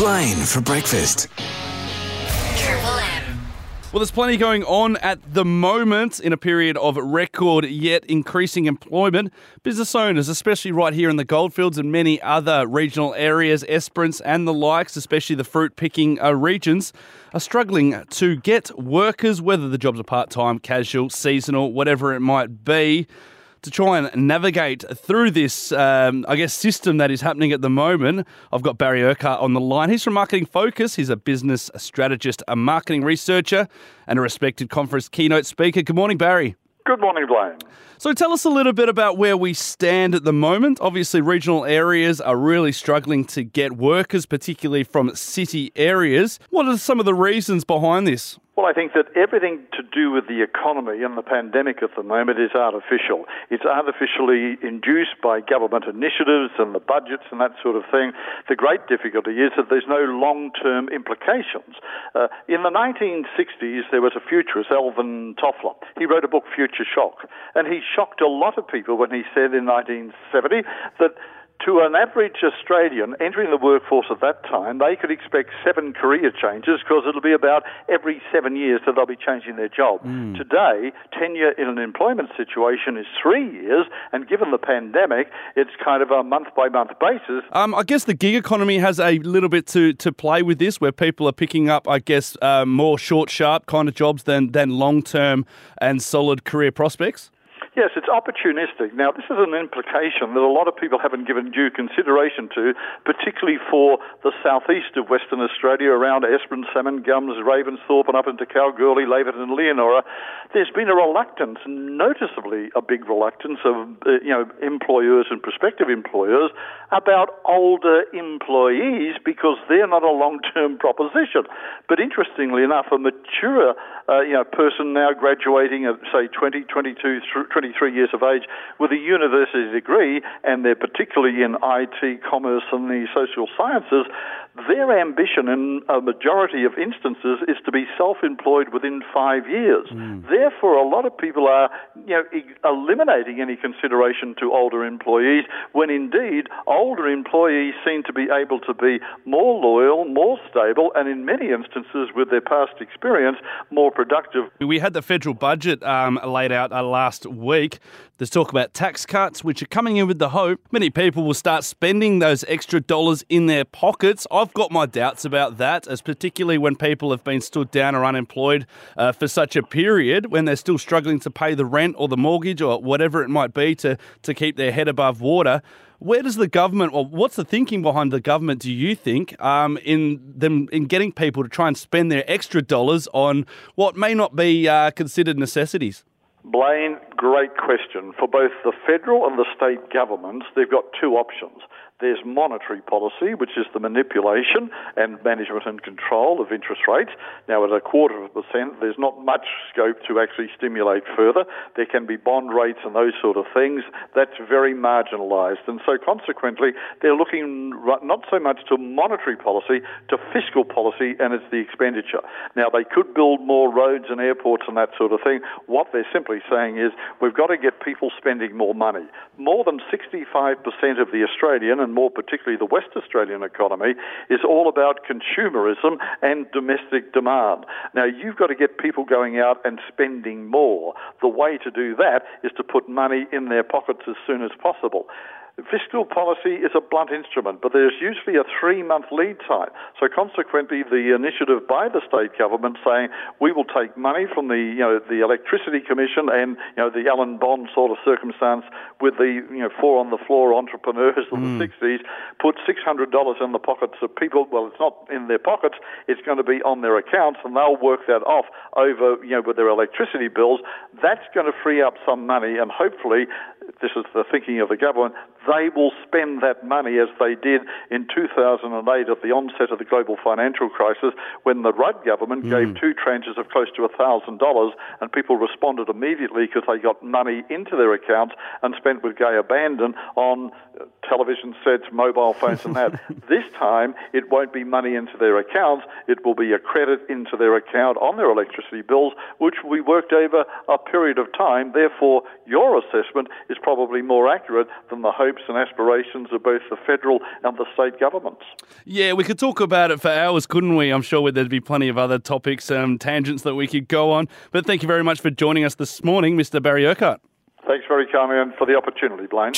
Blaine for breakfast. Well, there's plenty going on at the moment in a period of record yet increasing employment. Business owners, especially right here in the Goldfields and many other regional areas, Esperance and the likes, especially the fruit picking uh, regions, are struggling to get workers, whether the jobs are part time, casual, seasonal, whatever it might be to try and navigate through this, um, I guess, system that is happening at the moment. I've got Barry Urquhart on the line. He's from Marketing Focus. He's a business strategist, a marketing researcher, and a respected conference keynote speaker. Good morning, Barry. Good morning, Blaine. So tell us a little bit about where we stand at the moment. Obviously, regional areas are really struggling to get workers, particularly from city areas. What are some of the reasons behind this? Well, I think that everything to do with the economy and the pandemic at the moment is artificial. It's artificially induced by government initiatives and the budgets and that sort of thing. The great difficulty is that there's no long term implications. Uh, in the 1960s, there was a futurist, Alvin Toffler. He wrote a book, Future Shock, and he shocked a lot of people when he said in 1970 that to an average Australian entering the workforce at that time, they could expect seven career changes because it'll be about every seven years that they'll be changing their job. Mm. Today, tenure in an employment situation is three years, and given the pandemic, it's kind of a month by month basis. Um, I guess the gig economy has a little bit to, to play with this, where people are picking up, I guess, uh, more short, sharp kind of jobs than, than long term and solid career prospects. Yes, it's opportunistic. Now, this is an implication that a lot of people haven't given due consideration to, particularly for the southeast of Western Australia, around Esperance, Salmon Gums, Ravensthorpe, and up into Kalgoorlie, Laverton, and Leonora. There's been a reluctance, noticeably a big reluctance of uh, you know employers and prospective employers about older employees because they're not a long-term proposition. But interestingly enough, a mature uh, you know person now graduating at say 20, 22, 23 years of age with a university degree, and they're particularly in IT, commerce, and the social sciences, their ambition in a majority of instances is to be self-employed within five years. Mm. Therefore, a lot of people are, you know, eliminating any consideration to older employees when indeed older employees seem to be able to be more loyal, more stable, and in many instances, with their past experience, more productive. We had the federal budget um, laid out uh, last week. There's talk about tax cuts, which are coming in with the hope many people will start spending those extra dollars in their pockets. I've got my doubts about that, as particularly when people have been stood down or unemployed uh, for such a period, when they're still struggling to pay the rent or the mortgage or whatever it might be to, to keep their head above water. Where does the government, or what's the thinking behind the government? Do you think um, in them in getting people to try and spend their extra dollars on what may not be uh, considered necessities? Blaine, great question. For both the federal and the state governments, they've got two options. There's monetary policy, which is the manipulation and management and control of interest rates. Now, at a quarter of a percent, there's not much scope to actually stimulate further. There can be bond rates and those sort of things. That's very marginalised. And so, consequently, they're looking not so much to monetary policy, to fiscal policy, and it's the expenditure. Now, they could build more roads and airports and that sort of thing. What they're simply saying is we've got to get people spending more money. More than 65% of the Australian, and more particularly the West Australian economy, is all about consumerism and domestic demand. Now, you've got to get people going out and spending more. The way to do that is to put money in their pockets as soon as possible. Fiscal policy is a blunt instrument, but there's usually a three month lead time. So, consequently, the initiative by the state government saying we will take money from the, you know, the Electricity Commission and you know, the Alan Bond sort of circumstance with the you know, four on the floor entrepreneurs of mm. the 60s, put $600 in the pockets of people. Well, it's not in their pockets, it's going to be on their accounts, and they'll work that off over you know, with their electricity bills. That's going to free up some money, and hopefully, this is the thinking of the government, they will spend that money as they did in 2008 at the onset of the global financial crisis when the Rudd government mm. gave two tranches of close to $1,000 and people responded immediately because they got money into their accounts and spent with gay abandon on uh, television sets, mobile phones and that. this time it won't be money into their accounts, it will be a credit into their account on their electricity bills which will be worked over a period of time. Therefore, your assessment is probably more accurate than the hopes hopes and aspirations of both the federal and the state governments. Yeah, we could talk about it for hours, couldn't we? I'm sure there'd be plenty of other topics, um, tangents that we could go on. But thank you very much for joining us this morning, Mr. Barry Urquhart. Thanks very kindly and for the opportunity, Blaine.